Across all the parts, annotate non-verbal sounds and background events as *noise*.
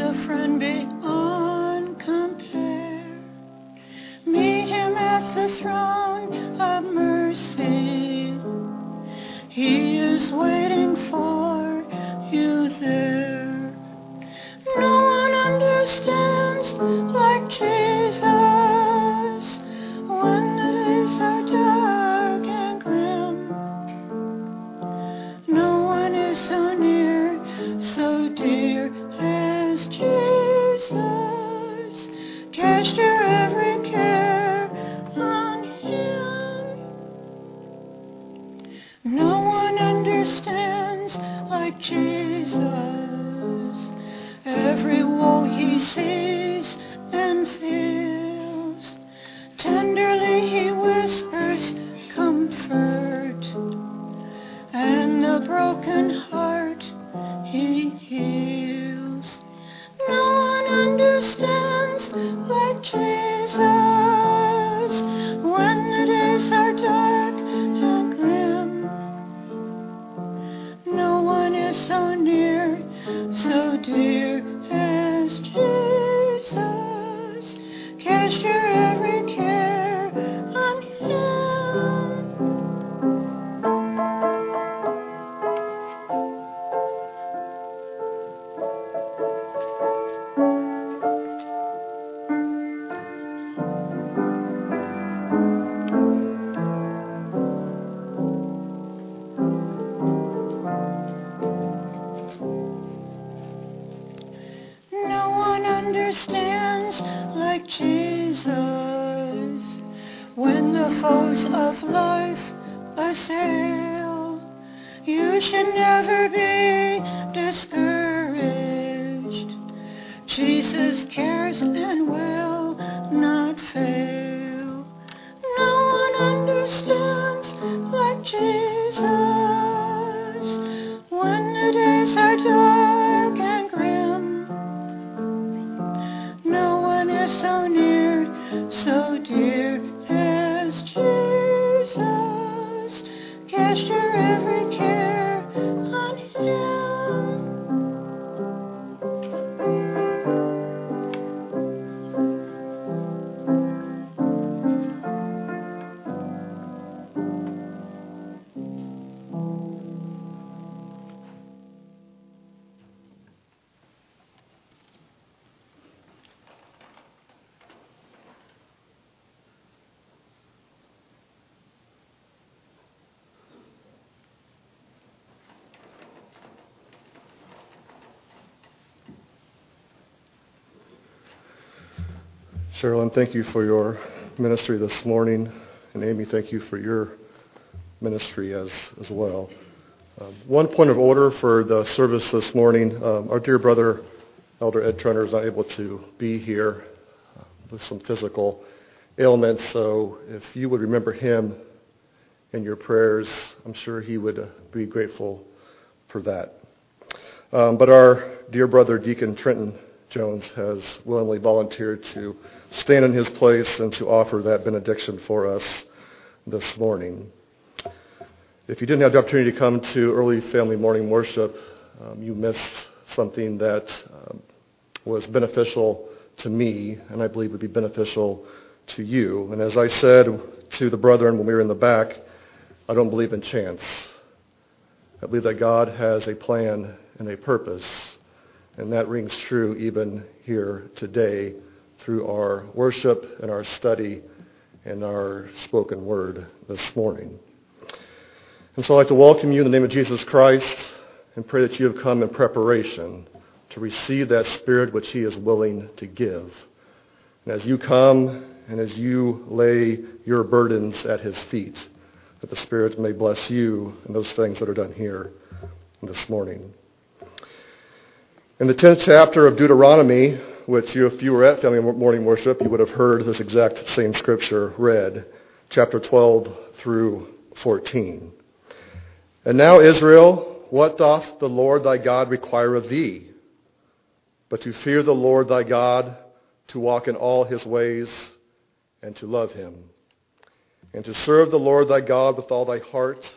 a friend beyond Jesus. Every woe he sees Sherilyn, thank you for your ministry this morning. And Amy, thank you for your ministry as, as well. Um, one point of order for the service this morning. Um, our dear brother, Elder Ed Trenner, is not able to be here uh, with some physical ailments. So if you would remember him in your prayers, I'm sure he would uh, be grateful for that. Um, but our dear brother, Deacon Trenton Jones, has willingly volunteered to stand in his place and to offer that benediction for us this morning. If you didn't have the opportunity to come to early family morning worship, um, you missed something that um, was beneficial to me and I believe would be beneficial to you. And as I said to the brethren when we were in the back, I don't believe in chance. I believe that God has a plan and a purpose, and that rings true even here today through our worship and our study and our spoken word this morning. And so I'd like to welcome you in the name of Jesus Christ and pray that you have come in preparation to receive that Spirit which He is willing to give. And as you come and as you lay your burdens at His feet, that the Spirit may bless you in those things that are done here this morning. In the 10th chapter of Deuteronomy, which you, if you were at family morning worship, you would have heard this exact same scripture read, chapter 12 through 14. And now, Israel, what doth the Lord thy God require of thee? But to fear the Lord thy God, to walk in all his ways, and to love him, and to serve the Lord thy God with all thy heart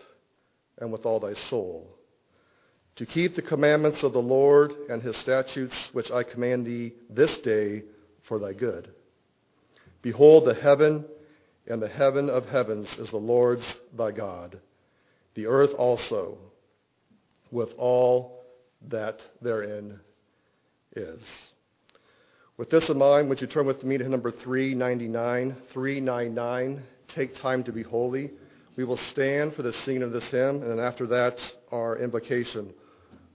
and with all thy soul, to keep the commandments of the Lord and his statutes which I command thee this day for thy good. Behold, the heaven and the heaven of heavens is the Lord's thy God, the earth also, with all that therein is. With this in mind, would you turn with me to number 399? 399, take time to be holy. We will stand for the singing of this hymn, and then after that, our invocation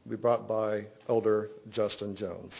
be brought by Elder Justin Jones.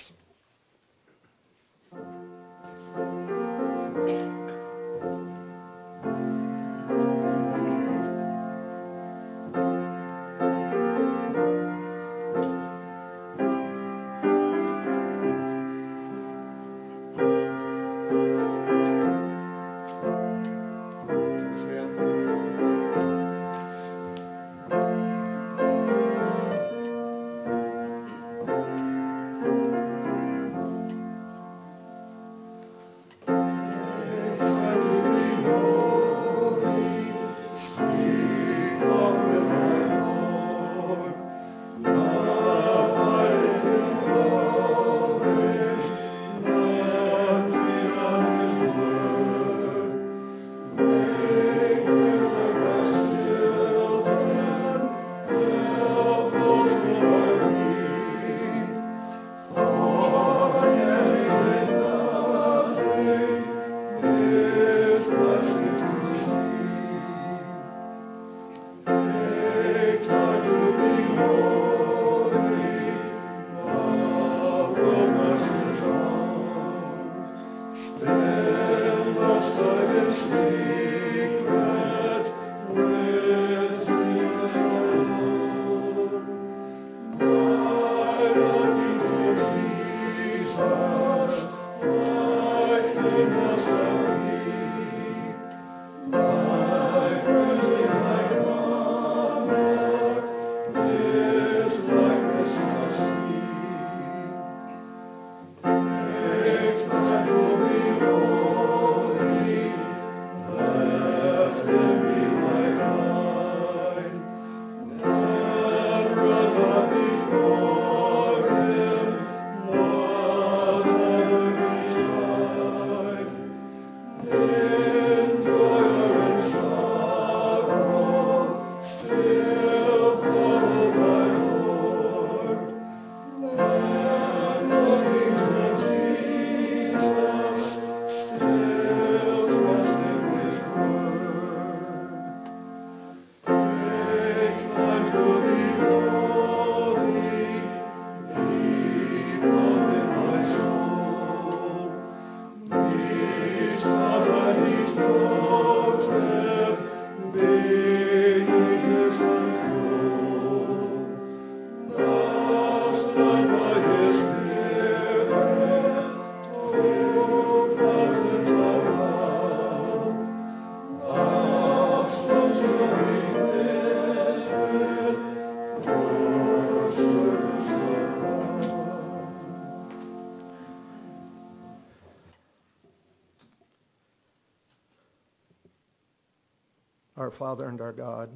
Father and our God,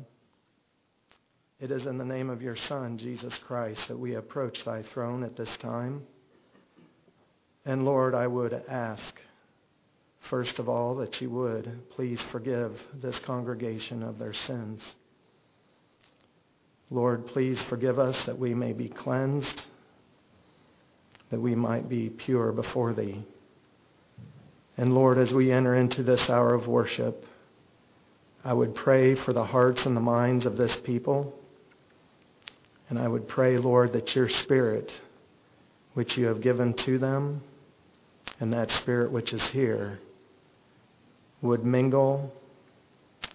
it is in the name of your Son, Jesus Christ, that we approach thy throne at this time. And Lord, I would ask, first of all, that you would please forgive this congregation of their sins. Lord, please forgive us that we may be cleansed, that we might be pure before thee. And Lord, as we enter into this hour of worship, I would pray for the hearts and the minds of this people. And I would pray, Lord, that your Spirit, which you have given to them, and that Spirit which is here, would mingle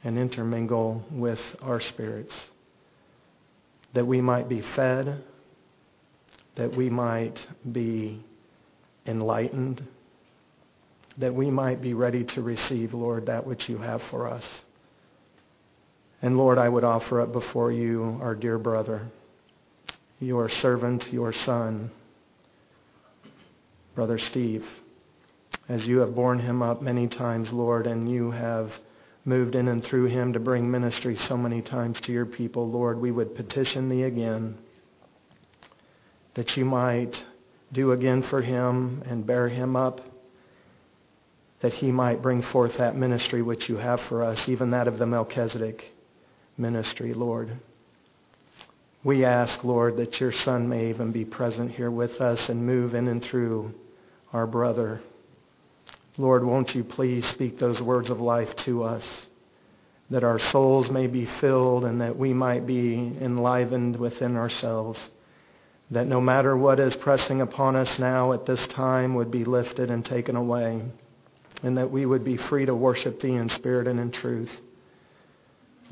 and intermingle with our spirits. That we might be fed, that we might be enlightened, that we might be ready to receive, Lord, that which you have for us. And Lord, I would offer up before you our dear brother, your servant, your son, Brother Steve, as you have borne him up many times, Lord, and you have moved in and through him to bring ministry so many times to your people, Lord, we would petition thee again that you might do again for him and bear him up, that he might bring forth that ministry which you have for us, even that of the Melchizedek ministry, Lord. We ask, Lord, that your Son may even be present here with us and move in and through our brother. Lord, won't you please speak those words of life to us, that our souls may be filled and that we might be enlivened within ourselves, that no matter what is pressing upon us now at this time would be lifted and taken away, and that we would be free to worship thee in spirit and in truth.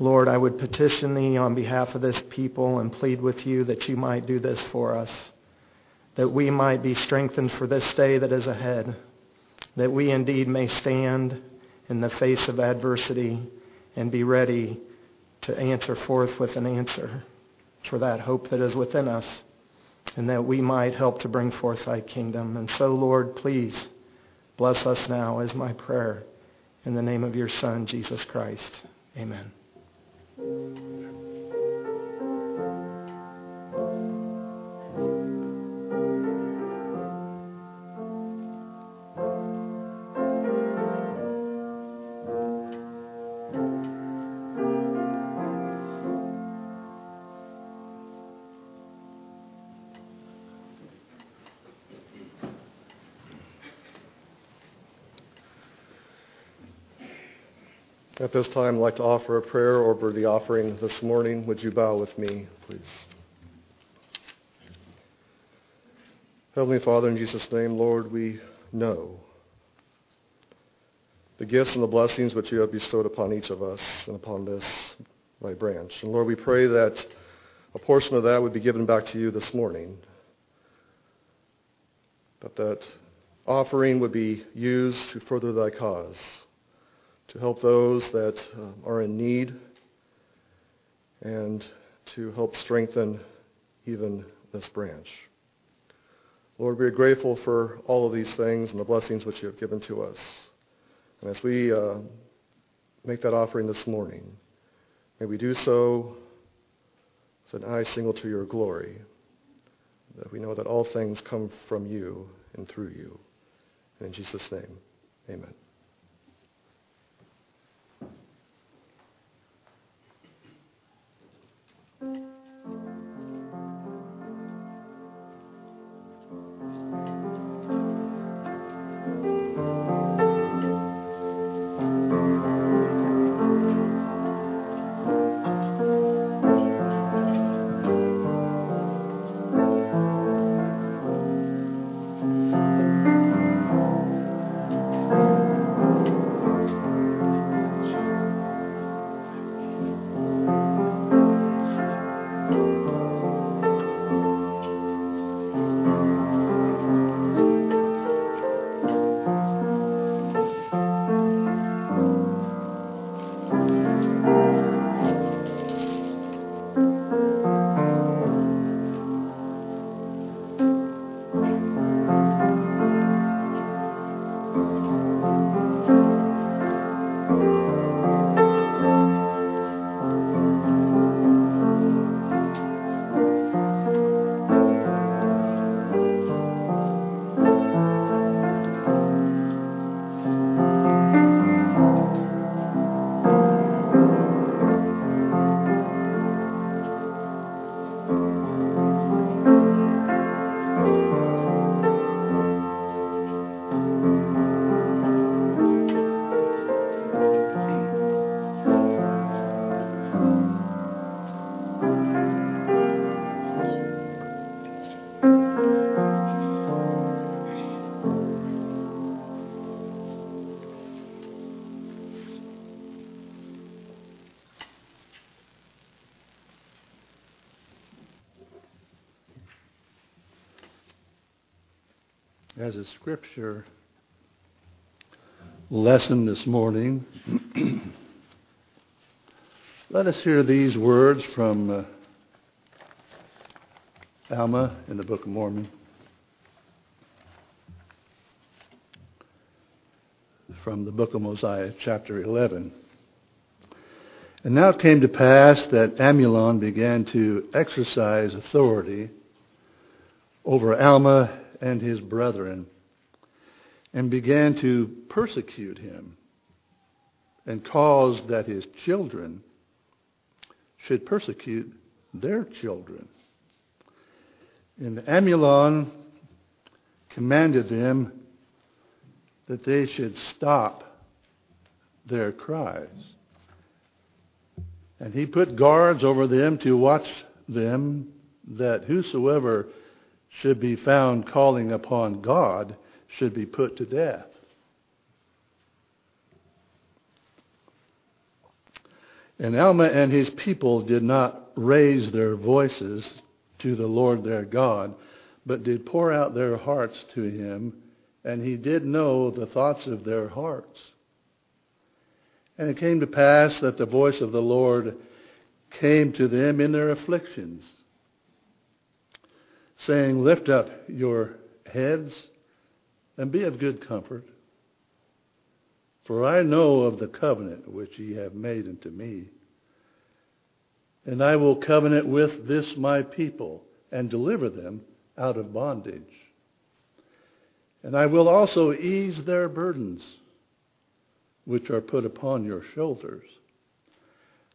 Lord, I would petition thee on behalf of this people and plead with you that you might do this for us, that we might be strengthened for this day that is ahead, that we indeed may stand in the face of adversity and be ready to answer forth with an answer for that hope that is within us, and that we might help to bring forth thy kingdom. And so, Lord, please bless us now, is my prayer. In the name of your Son, Jesus Christ. Amen. Thank you. At this time, I'd like to offer a prayer over the offering this morning. Would you bow with me, please? Heavenly Father, in Jesus' name, Lord, we know the gifts and the blessings which you have bestowed upon each of us and upon this, my branch. And Lord, we pray that a portion of that would be given back to you this morning. That that offering would be used to further thy cause to help those that uh, are in need and to help strengthen even this branch. Lord, we are grateful for all of these things and the blessings which you have given to us. And as we uh, make that offering this morning, may we do so with an eye single to your glory, that we know that all things come from you and through you. And in Jesus' name, amen. As a scripture lesson this morning, *clears throat* let us hear these words from uh, Alma in the Book of Mormon. From the book of Mosiah, chapter 11. And now it came to pass that Amulon began to exercise authority over Alma and his brethren and began to persecute him and caused that his children should persecute their children. And Amulon commanded them that they should stop their cries. And he put guards over them to watch them, that whosoever should be found calling upon God should be put to death. And Alma and his people did not raise their voices to the Lord their God, but did pour out their hearts to him, and he did know the thoughts of their hearts. And it came to pass that the voice of the Lord came to them in their afflictions, saying, Lift up your heads and be of good comfort. For I know of the covenant which ye have made unto me. And I will covenant with this my people and deliver them out of bondage. And I will also ease their burdens which are put upon your shoulders,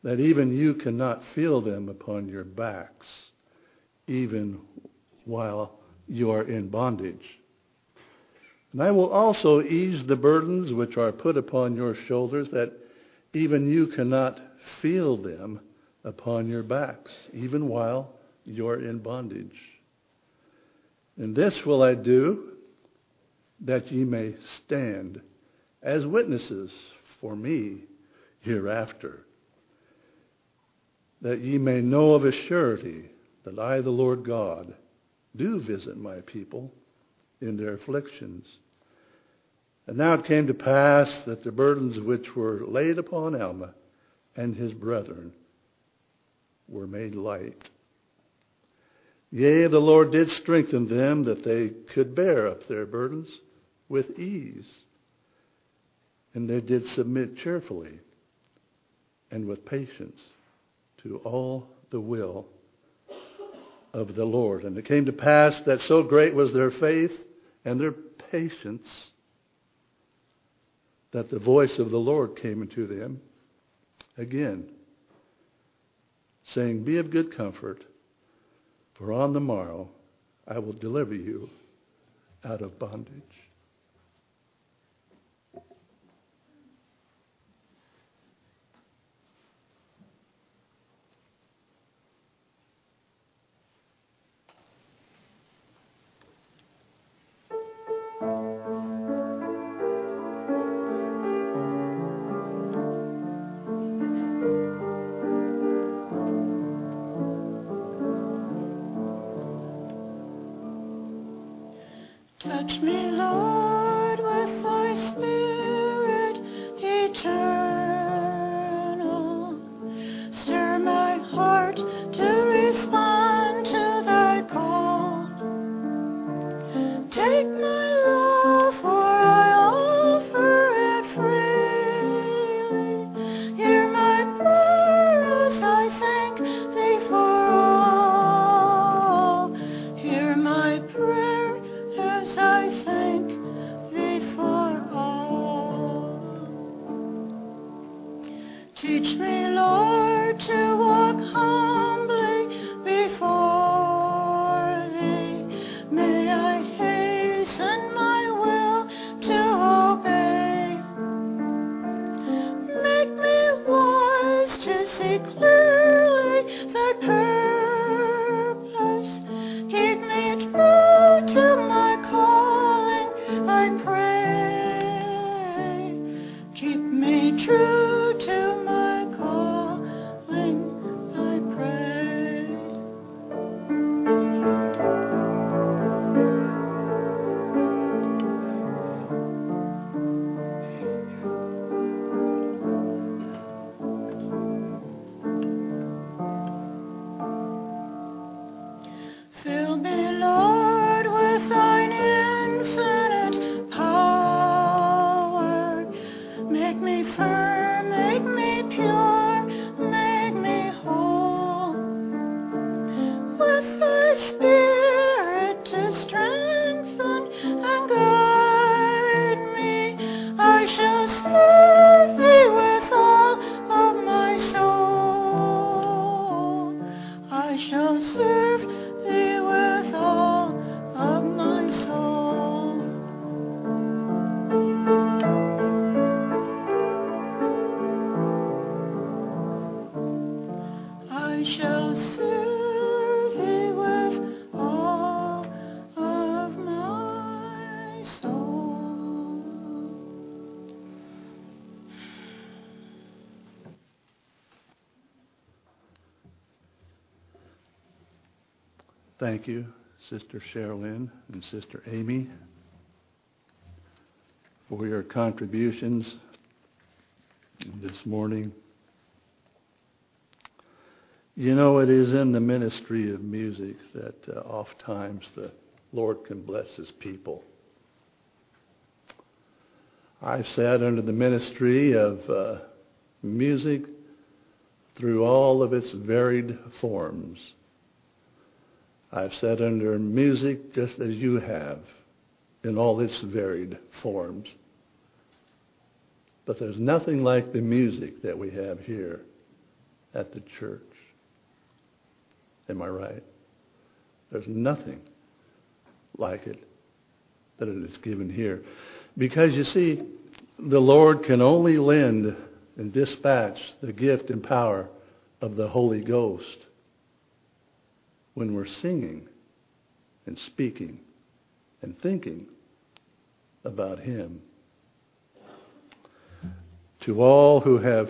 that even you cannot feel them upon your backs, even while you are in bondage. And I will also ease the burdens which are put upon your shoulders, that even you cannot feel them upon your backs, even while you're in bondage. And this will I do, that ye may stand as witnesses for me hereafter, that ye may know of a surety that I, the Lord God, do visit my people in their afflictions. And now it came to pass that the burdens which were laid upon Alma and his brethren were made light. Yea, the Lord did strengthen them that they could bear up their burdens with ease and they did submit cheerfully and with patience to all the will of the Lord. And it came to pass that so great was their faith and their patience that the voice of the Lord came unto them again, saying, Be of good comfort, for on the morrow I will deliver you out of bondage. Touch me, Lord, make me firm. Thank you, Sister Sherilyn and Sister Amy, for your contributions this morning. You know, it is in the ministry of music that uh, oftentimes the Lord can bless his people. I've sat under the ministry of uh, music through all of its varied forms. I've sat under music just as you have in all its varied forms. But there's nothing like the music that we have here at the church. Am I right? There's nothing like it that it is given here. Because you see, the Lord can only lend and dispatch the gift and power of the Holy Ghost when we're singing and speaking and thinking about Him. To all who have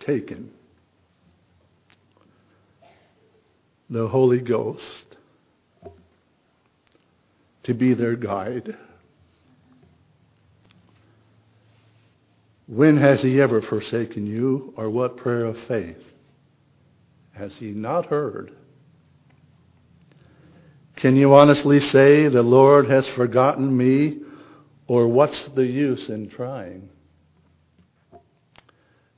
taken the Holy Ghost to be their guide. When has he ever forsaken you, or what prayer of faith has he not heard? Can you honestly say, The Lord has forgotten me, or what's the use in trying?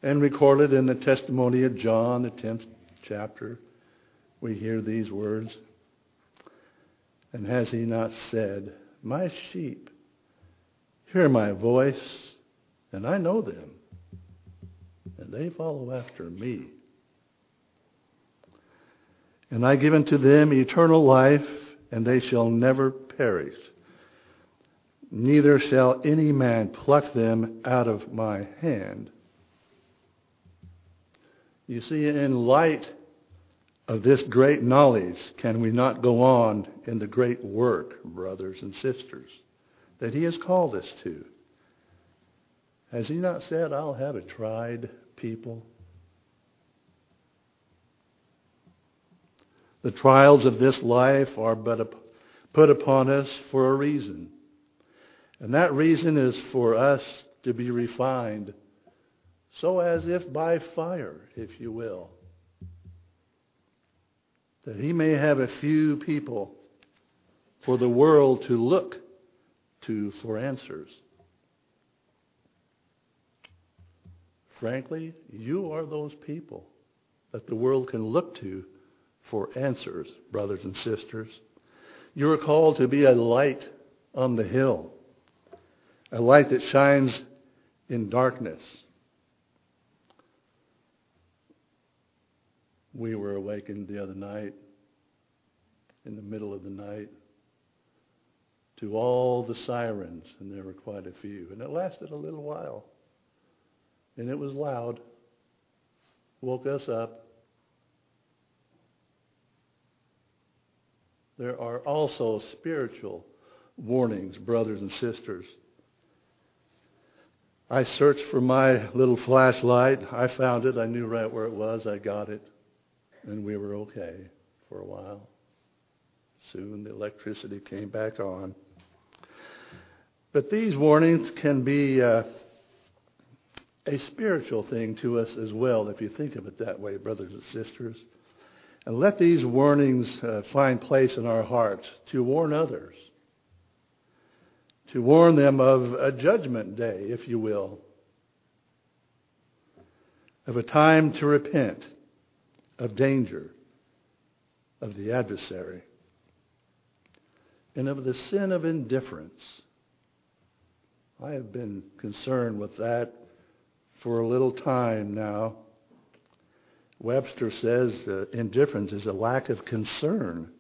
And recorded in the testimony of John, the 10th chapter, we hear these words. And has he not said, My sheep hear my voice, and I know them, and they follow after me. And I give unto them eternal life, and they shall never perish. Neither shall any man pluck them out of my hand. You see, in light of this great knowledge, can we not go on in the great work, brothers and sisters, that He has called us to? Has He not said, I'll have a tried people? The trials of this life are but put upon us for a reason. And that reason is for us to be refined, so as if by fire, if you will that he may have a few people for the world to look to for answers. Frankly, you are those people that the world can look to for answers, brothers and sisters. You are called to be a light on the hill, a light that shines in darkness. We were awakened the other night, in the middle of the night, to all the sirens, and there were quite a few. And it lasted a little while. And it was loud. Woke us up. There are also spiritual warnings, brothers and sisters. I searched for my little flashlight. I found it. I knew right where it was. I got it and we were okay for a while. Soon the electricity came back on. But these warnings can be uh, a spiritual thing to us as well, if you think of it that way, brothers and sisters. And let these warnings uh, find place in our hearts to warn others, to warn them of a judgment day, if you will, of a time to repent of danger of the adversary and of the sin of indifference. I have been concerned with that for a little time now. Webster says uh, indifference is a lack of concern.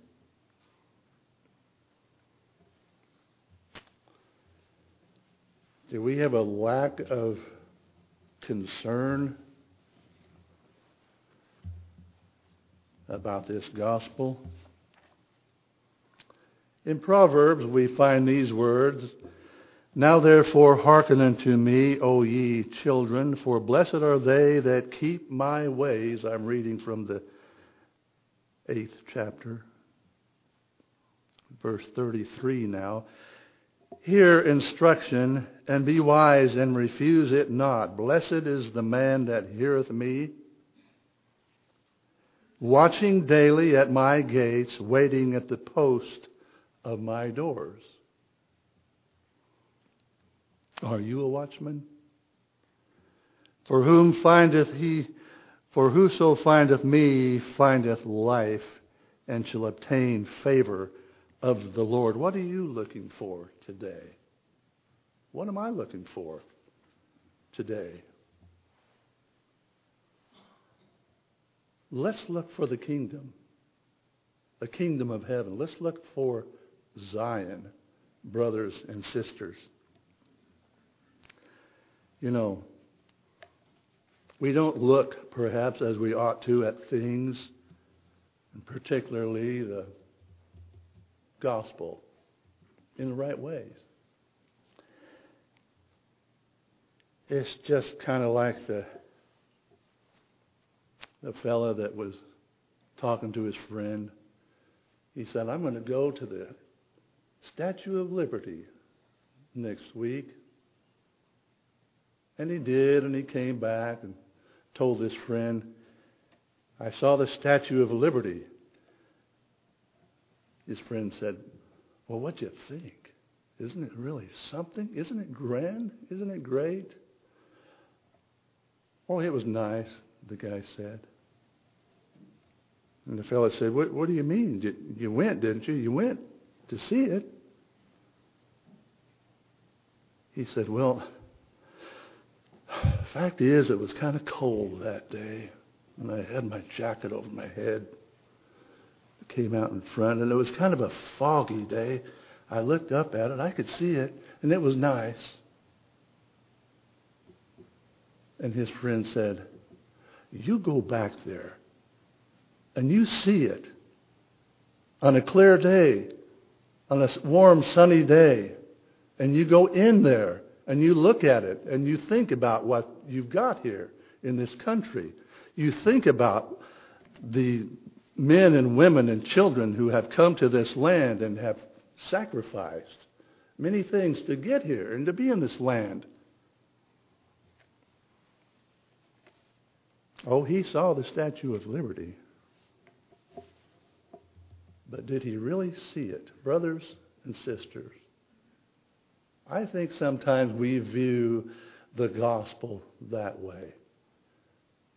Do we have a lack of concern about this gospel. In Proverbs, we find these words Now therefore hearken unto me, O ye children, for blessed are they that keep my ways. I'm reading from the eighth chapter, verse 33 now. Hear instruction and be wise and refuse it not. Blessed is the man that heareth me, watching daily at my gates, waiting at the post of my doors. Are you a watchman? For whom findeth he, for whoso findeth me findeth life and shall obtain favor of the Lord. What are you looking for today? What am I looking for today? Let's look for the kingdom, the kingdom of heaven. Let's look for Zion, brothers and sisters. You know, we don't look perhaps as we ought to at things, and particularly the gospel, in the right ways. It's just kind of like the the fellow that was talking to his friend. He said, "I'm going to go to the Statue of Liberty next week." And he did, and he came back and told his friend, I saw the Statue of Liberty. His friend said, Well, what'd you think? Isn't it really something? Isn't it grand? Isn't it great? Oh, it was nice, the guy said. And the fellow said, What, what do you mean? You went, didn't you? You went to see it. He said, Well, fact is, it was kind of cold that day, and I had my jacket over my head. I came out in front, and it was kind of a foggy day. I looked up at it, I could see it, and it was nice. And his friend said, You go back there, and you see it on a clear day, on a warm, sunny day, and you go in there and you look at it and you think about what you've got here in this country. You think about the men and women and children who have come to this land and have sacrificed many things to get here and to be in this land. Oh, he saw the Statue of Liberty. But did he really see it? Brothers and sisters, I think sometimes we view the gospel that way.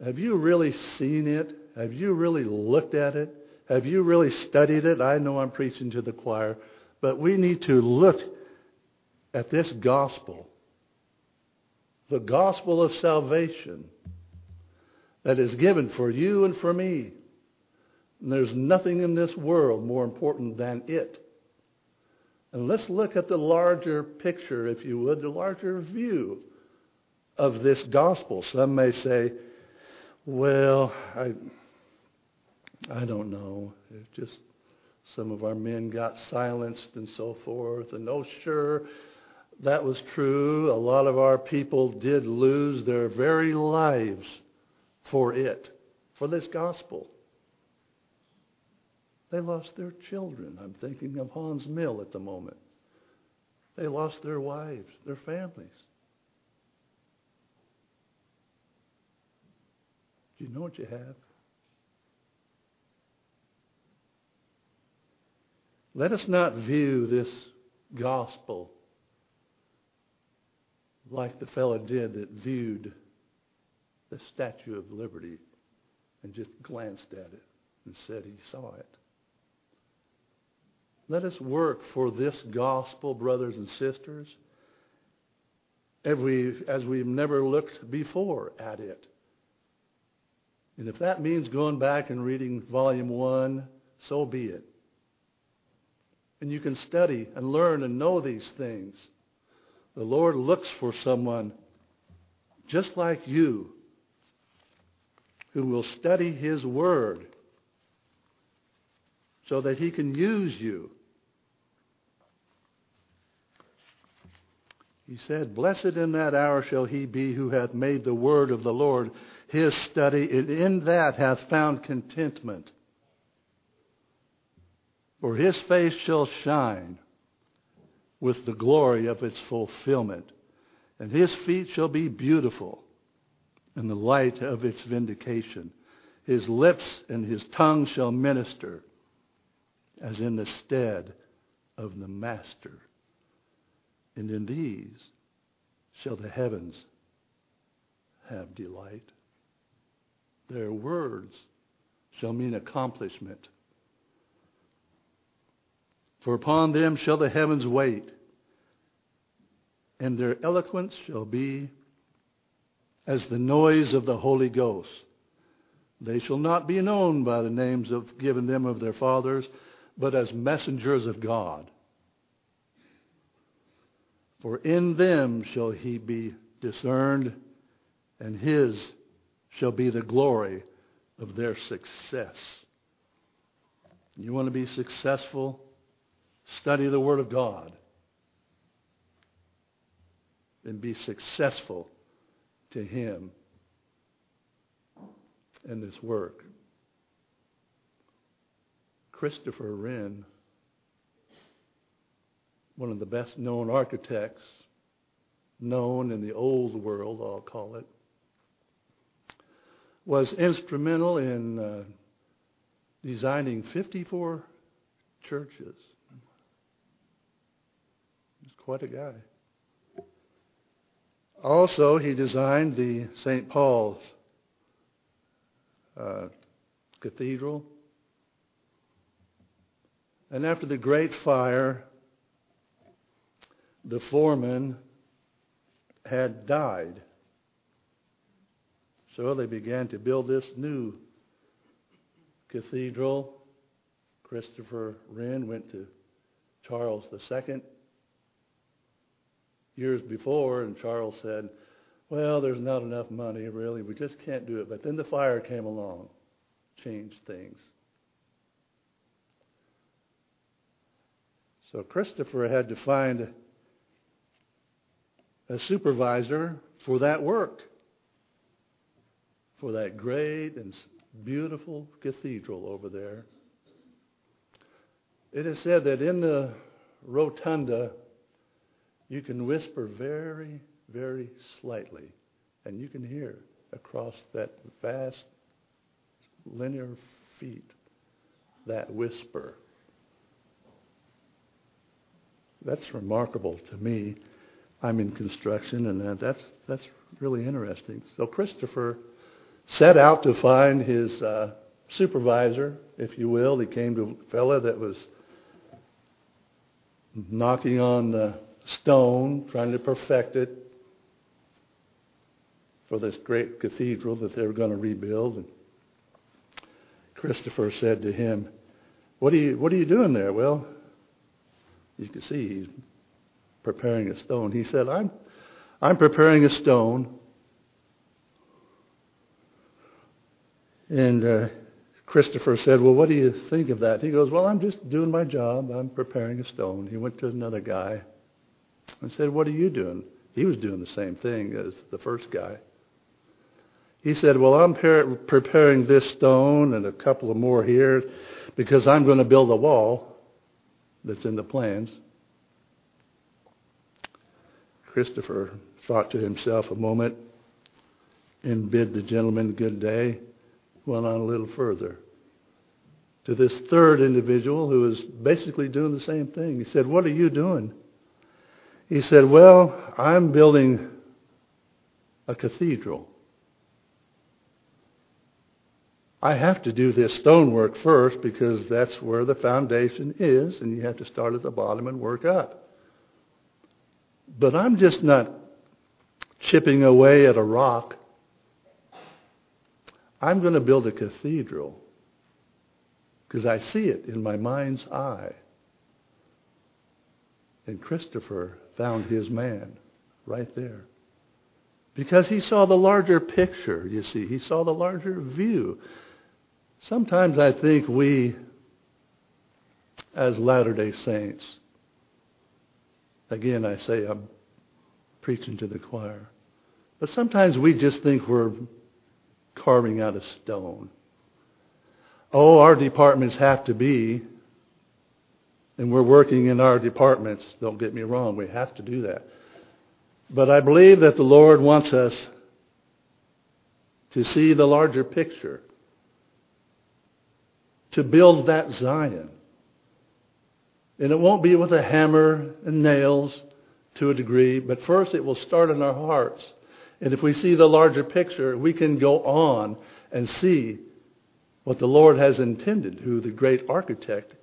Have you really seen it? Have you really looked at it? Have you really studied it? I know I'm preaching to the choir, but we need to look at this gospel, the gospel of salvation that is given for you and for me. And there's nothing in this world more important than it. And let's look at the larger picture, if you would, the larger view of this gospel. Some may say, well, I, I don't know. It's just some of our men got silenced and so forth. And oh, sure, that was true. A lot of our people did lose their very lives for it, for this gospel. They lost their children. I'm thinking of Haun's Mill at the moment. They lost their wives, their families. Do you know what you have? Let us not view this gospel like the fellow did that viewed the Statue of Liberty and just glanced at it and said he saw it. Let us work for this gospel, brothers and sisters, as, we, as we've never looked before at it. And if that means going back and reading volume one, so be it. And you can study and learn and know these things. The Lord looks for someone just like you who will study His Word so that he can use you. He said, Blessed in that hour shall he be who hath made the word of the Lord his study, and in that hath found contentment. For his face shall shine with the glory of its fulfillment, and his feet shall be beautiful in the light of its vindication. His lips and his tongue shall minister as in the stead of the Master. And in these shall the heavens have delight. Their words shall mean accomplishment. For upon them shall the heavens wait, and their eloquence shall be as the noise of the Holy Ghost. They shall not be known by the names of, given them of their fathers, but as messengers of God. For in them shall he be discerned, and his shall be the glory of their success. You want to be successful? Study the Word of God. And be successful to Him in this work. Christopher Wren, one of the best known architects known in the old world, I'll call it, was instrumental in uh, designing 54 churches. He's quite a guy. Also, he designed the St. Paul's uh, Cathedral. And after the Great Fire, the foreman had died. So they began to build this new cathedral. Christopher Wren went to Charles II years before, and Charles said, Well, there's not enough money, really. We just can't do it. But then the fire came along, changed things. So Christopher had to find a supervisor for that work, for that great and beautiful cathedral over there. It is said that in the rotunda, you can whisper very, very slightly, and you can hear across that vast linear feet that whisper. That's remarkable to me. I'm in construction, and uh, that's that's really interesting. So Christopher set out to find his uh, supervisor, if you will. He came to a fellow that was knocking on the stone, trying to perfect it for this great cathedral that they were going to rebuild. And Christopher said to him, "What are you What are you doing there?" Well, you can see he's preparing a stone. He said, "I'm I'm preparing a stone." And uh, Christopher said, Well, what do you think of that? He goes, Well, I'm just doing my job. I'm preparing a stone. He went to another guy and said, What are you doing? He was doing the same thing as the first guy. He said, Well, I'm preparing this stone and a couple of more here because I'm going to build a wall that's in the plans. Christopher thought to himself a moment and bid the gentleman good day, went on a little further to this third individual who was basically doing the same thing. He said, What are you doing? He said, Well, I'm building a cathedral. I have to do this stonework first because that's where the foundation is, and you have to start at the bottom and work up. But I'm just not chipping away at a rock. I'm going to build a cathedral because I see it in my mind's eye. And Christopher found his man right there. Because he saw the larger picture, you see. He saw the larger view. Sometimes I think we as Latter day Saints. Again, I say I'm preaching to the choir. But sometimes we just think we're carving out of stone. Oh, our departments have to be, and we're working in our departments. Don't get me wrong, we have to do that. But I believe that the Lord wants us to see the larger picture, to build that Zion. And it won't be with a hammer and nails to a degree, but first it will start in our hearts. And if we see the larger picture, we can go on and see what the Lord has intended, who the great architect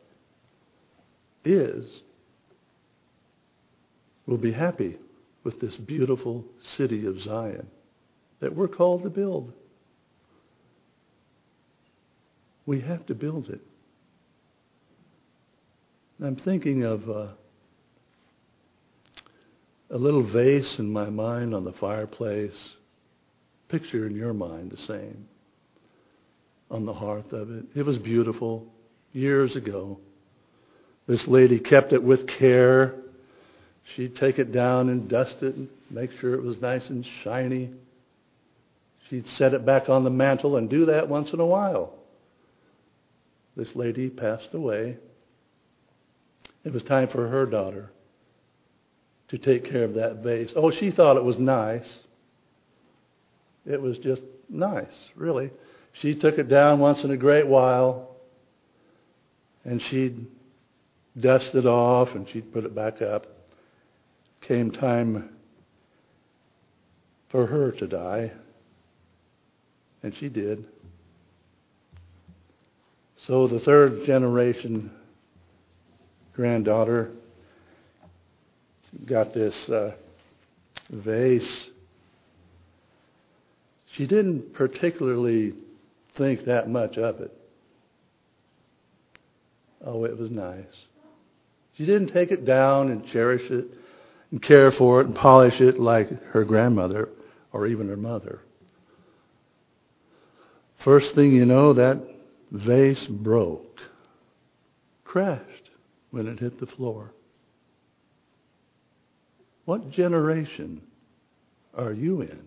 is. We'll be happy with this beautiful city of Zion that we're called to build. We have to build it. I'm thinking of uh, a little vase in my mind on the fireplace. Picture in your mind the same on the hearth of it. It was beautiful years ago. This lady kept it with care. She'd take it down and dust it and make sure it was nice and shiny. She'd set it back on the mantle and do that once in a while. This lady passed away. It was time for her daughter to take care of that vase. Oh, she thought it was nice. It was just nice, really. She took it down once in a great while and she'd dust it off and she'd put it back up. Came time for her to die, and she did. So the third generation granddaughter got this uh, vase. She didn't particularly think that much of it. Oh, it was nice. She didn't take it down and cherish it and care for it and polish it like her grandmother or even her mother. First thing you know, that vase broke, crashed when it hit the floor. What generation are you in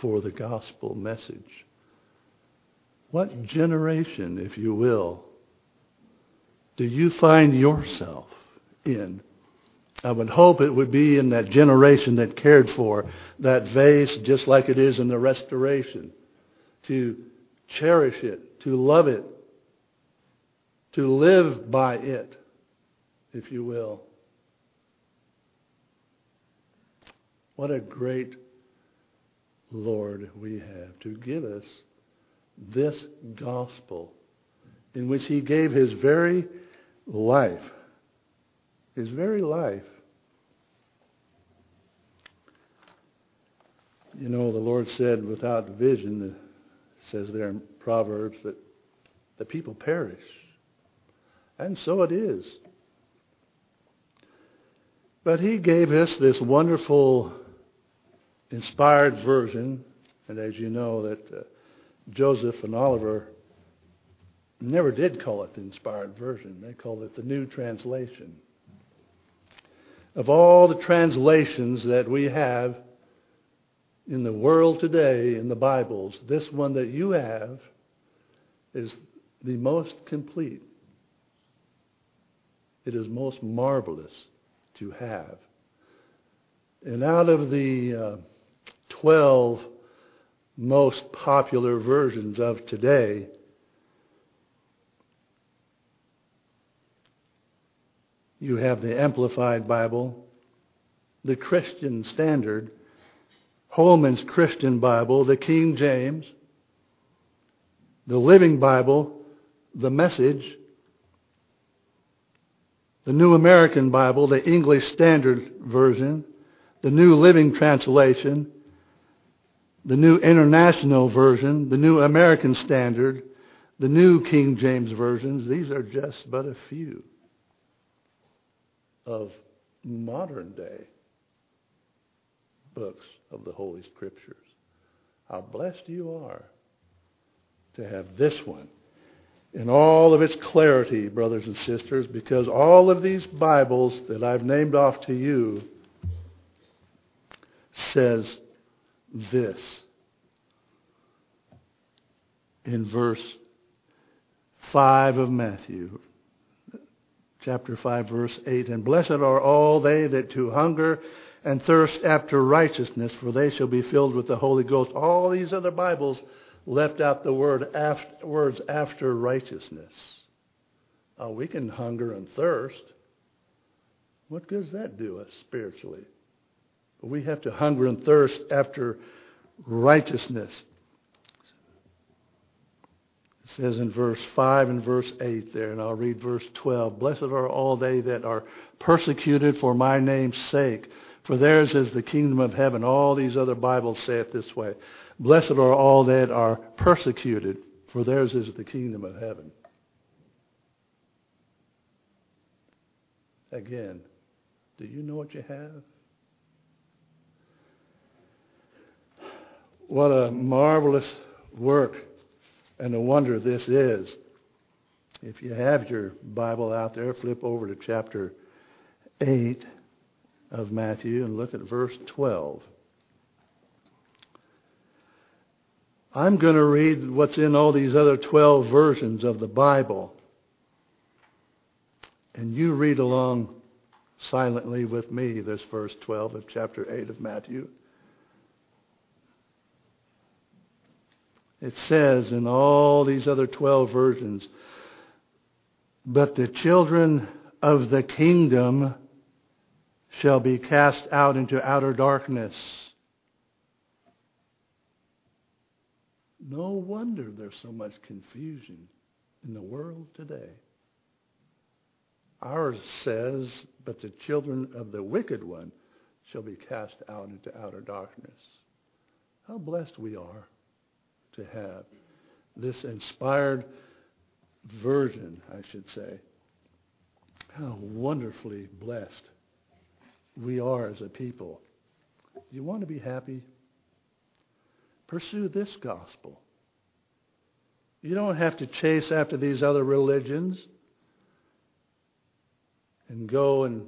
for the gospel message? What generation, if you will, do you find yourself in? I would hope it would be in that generation that cared for that vase just like it is in the restoration. To cherish it, to love it, to live by it, if you will. What a great Lord we have to give us this gospel in which he gave his very life. His very life. You know, the Lord said, without vision, says there in Proverbs, that the people perish. And so it is. But he gave us this wonderful inspired version, and as you know, that uh, Joseph and Oliver never did call it the inspired version. They called it the New Translation. Of all the translations that we have in the world today in the Bibles, this one that you have is the most complete. It is most marvelous to have. And out of the uh, 12 most popular versions of today, You have the Amplified Bible, the Christian Standard, Holman's Christian Bible, the King James, the Living Bible, the Message, the New American Bible, the English Standard Version, the New Living Translation, the New International Version, the New American Standard, the New King James Versions. These are just but a few of modern day books of the Holy Scriptures. How blessed you are to have this one. in all of its clarity, brothers and sisters, because all of these Bibles that I've named off to you says this in verse 5 of Matthew, chapter 5, verse 8. And blessed are all they that do hunger and thirst after righteousness, for they shall be filled with the Holy Ghost. All these other Bibles left out the word after, words after righteousness. Oh, we can hunger and thirst. What good does that do us spiritually? We have to hunger and thirst after righteousness. It says in verse 5 and verse 8 there, and I'll read verse 12. Blessed are all they that are persecuted for my name's sake, for theirs is the kingdom of heaven. All these other Bibles say it this way. Blessed are all that are persecuted, for theirs is the kingdom of heaven. Again, do you know what you have? What a marvelous work and a wonder this is. If you have your Bible out there, flip over to chapter 8 of Matthew and look at verse 12. I'm going to read what's in all these other 12 versions of the Bible. And you read along silently with me this verse 12 of chapter 8 of Matthew. It says in all these other 12 versions, but the children of the kingdom shall be cast out into outer darkness. No wonder there's so much confusion in the world today. Ours says, but the children of the wicked one shall be cast out into outer darkness. How blessed we are to have this inspired version, I should say. How wonderfully blessed we are as a people. You want to be happy? Pursue this gospel. You don't have to chase after these other religions and go and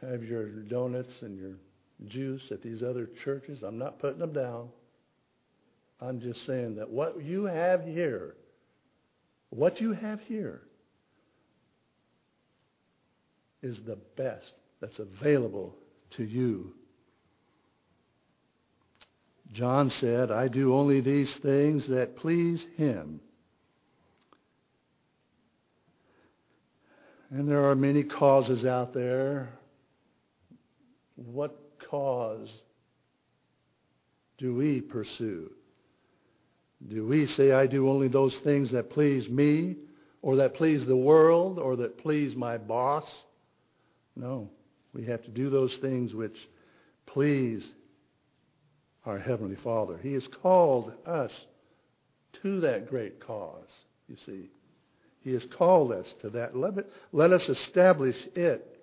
have your donuts and your juice at these other churches. I'm not putting them down. I'm just saying that what you have here, what you have here, is the best that's available to you. John said, I do only these things that please him. And there are many causes out there. What cause do we pursue? Do we say, I do only those things that please me, or that please the world, or that please my boss? No. We have to do those things which please our Heavenly Father. He has called us to that great cause, you see. He has called us to that. Let, it, let us establish it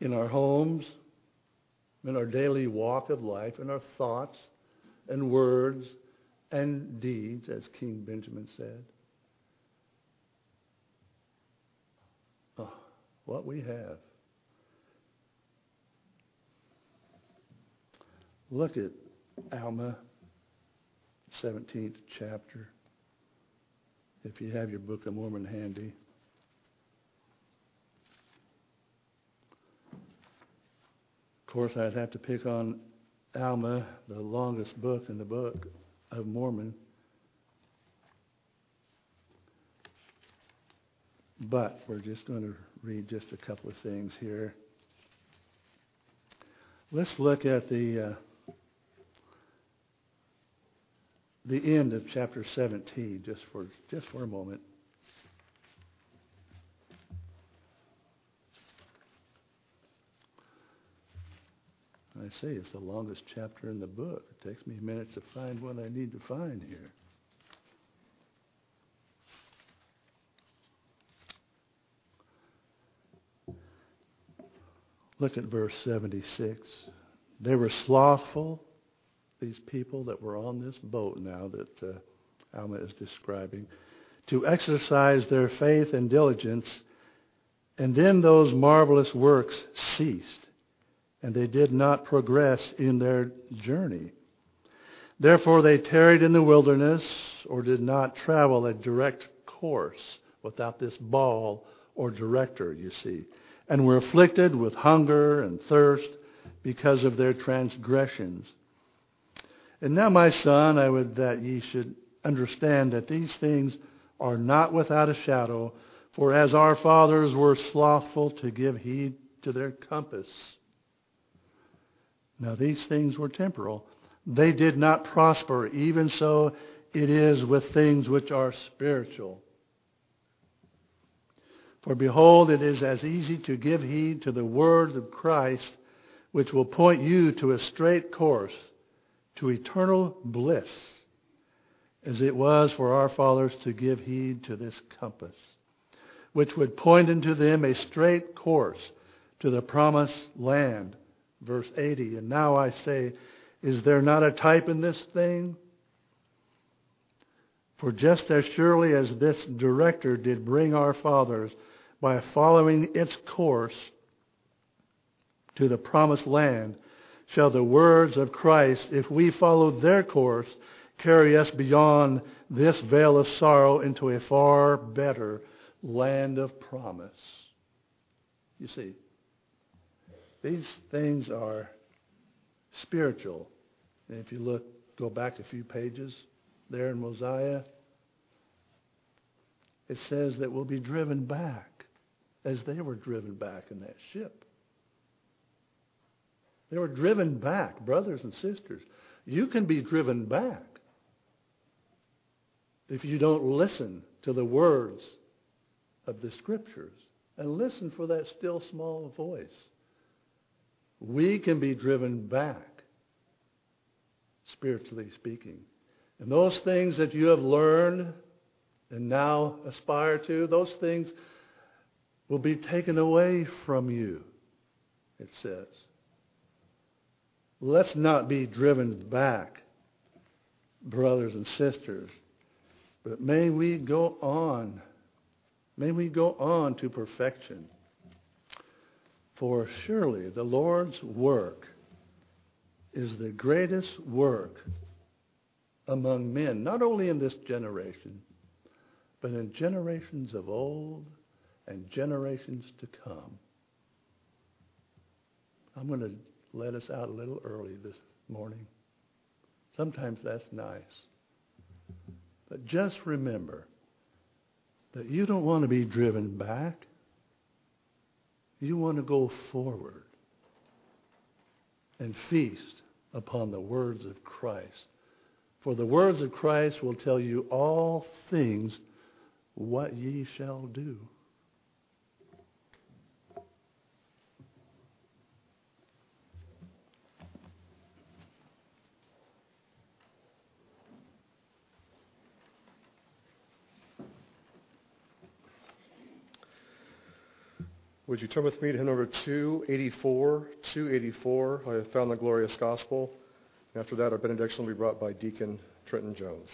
in our homes, in our daily walk of life, in our thoughts and words and deeds, as King Benjamin said. Oh, what we have. Look at Alma, 17th chapter. If you have your Book of Mormon handy. Of course, I'd have to pick on Alma, the longest book in the Book of Mormon. But we're just going to read just a couple of things here. Let's look at the uh, the end of chapter 17 just for just for a moment. I say it's the longest chapter in the book. It takes me minutes to find what I need to find here. Look at verse 76. They were slothful, these people that were on this boat now that uh, Alma is describing, to exercise their faith and diligence, and then those marvelous works ceased, and they did not progress in their journey. Therefore they tarried in the wilderness, or did not travel a direct course without this ball or director, you see, and were afflicted with hunger and thirst because of their transgressions. And now, my son, I would that ye should understand that these things are not without a shadow, for as our fathers were slothful to give heed to their compass. Now, these things were temporal. They did not prosper. Even so, it is with things which are spiritual. For behold, it is as easy to give heed to the words of Christ, which will point you to a straight course, to eternal bliss, as it was for our fathers to give heed to this compass, which would point unto them a straight course to the promised land. Verse 80. And now I say, is there not a type in this thing? For just as surely as this director did bring our fathers by following its course to the promised land, shall the words of Christ, if we follow their course, carry us beyond this vale of sorrow into a far better land of promise. You see, these things are spiritual. And if you look, go back a few pages there in Mosiah, it says that we'll be driven back as they were driven back in that ship. They were driven back, brothers and sisters. You can be driven back if you don't listen to the words of the Scriptures and listen for that still small voice. We can be driven back, spiritually speaking. And those things that you have learned and now aspire to, those things will be taken away from you, it says. Let's not be driven back, brothers and sisters, but may we go on. May we go on to perfection. For surely the Lord's work is the greatest work among men, not only in this generation, but in generations of old and generations to come. I'm going to let us out a little early this morning. Sometimes that's nice. But just remember that you don't want to be driven back. You want to go forward and feast upon the words of Christ. For the words of Christ will tell you all things what ye shall do. Would you turn with me to hymn number 284? 284, I have found the glorious gospel. After that, our benediction will be brought by Deacon Trenton Jones.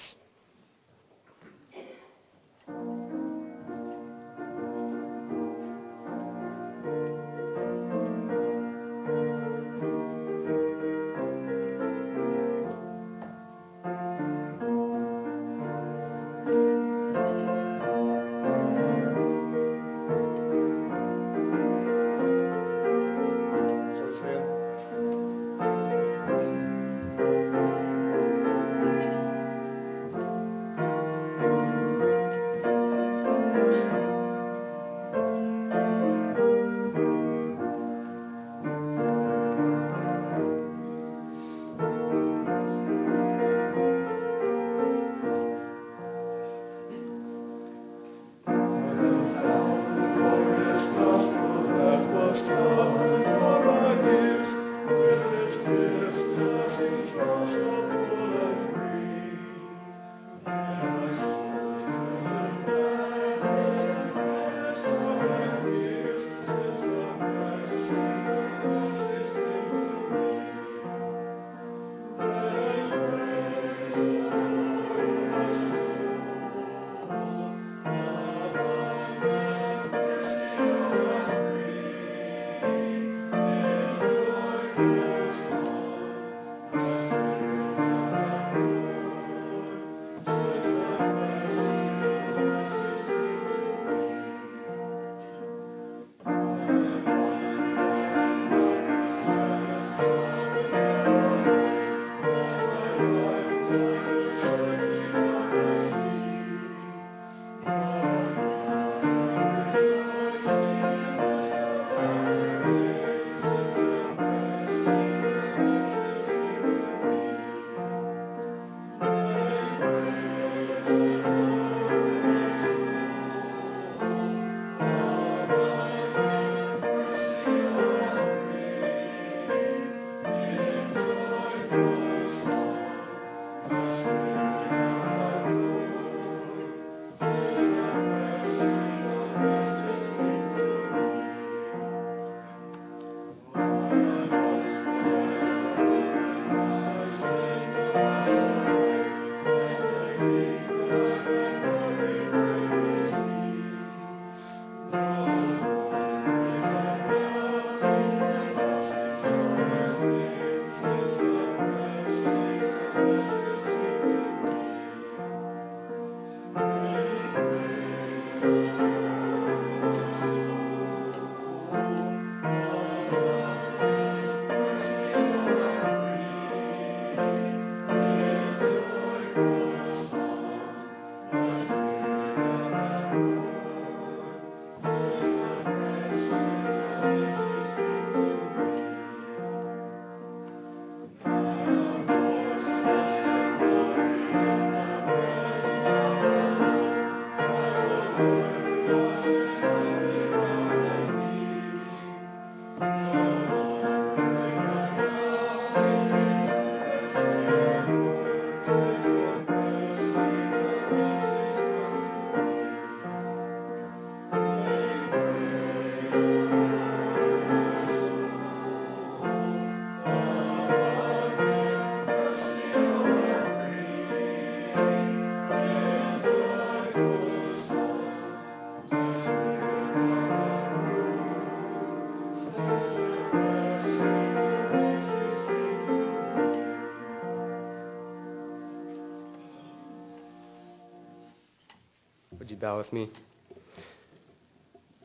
Bow with me?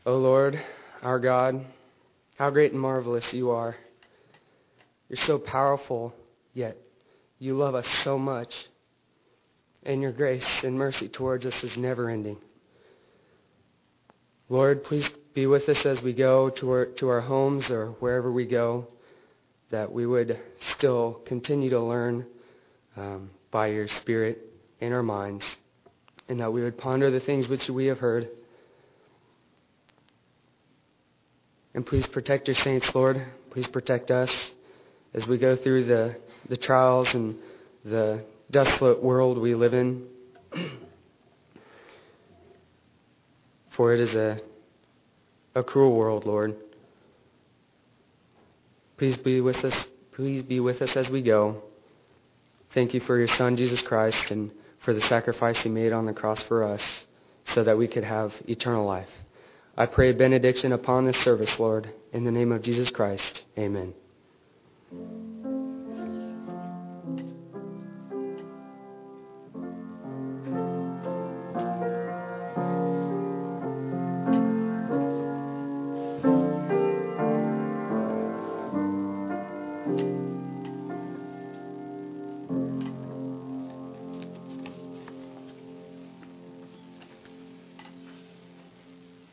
O Lord, our God, how great and marvelous you are. You're so powerful, yet you love us so much. And your grace and mercy towards us is never ending. Lord, please be with us as we go to our, to our homes or wherever we go, that we would still continue to learn um, by your Spirit in our minds, and that we would ponder the things which we have heard. And please protect your saints, Lord. Please protect us as we go through the, the trials and the desolate world we live in. *clears throat* For it is a, a cruel world, Lord. Please be with us. Please be with us as we go. Thank you for your Son, Jesus Christ, and for the sacrifice he made on the cross for us so that we could have eternal life. I pray a benediction upon this service, Lord. In the name of Jesus Christ, amen.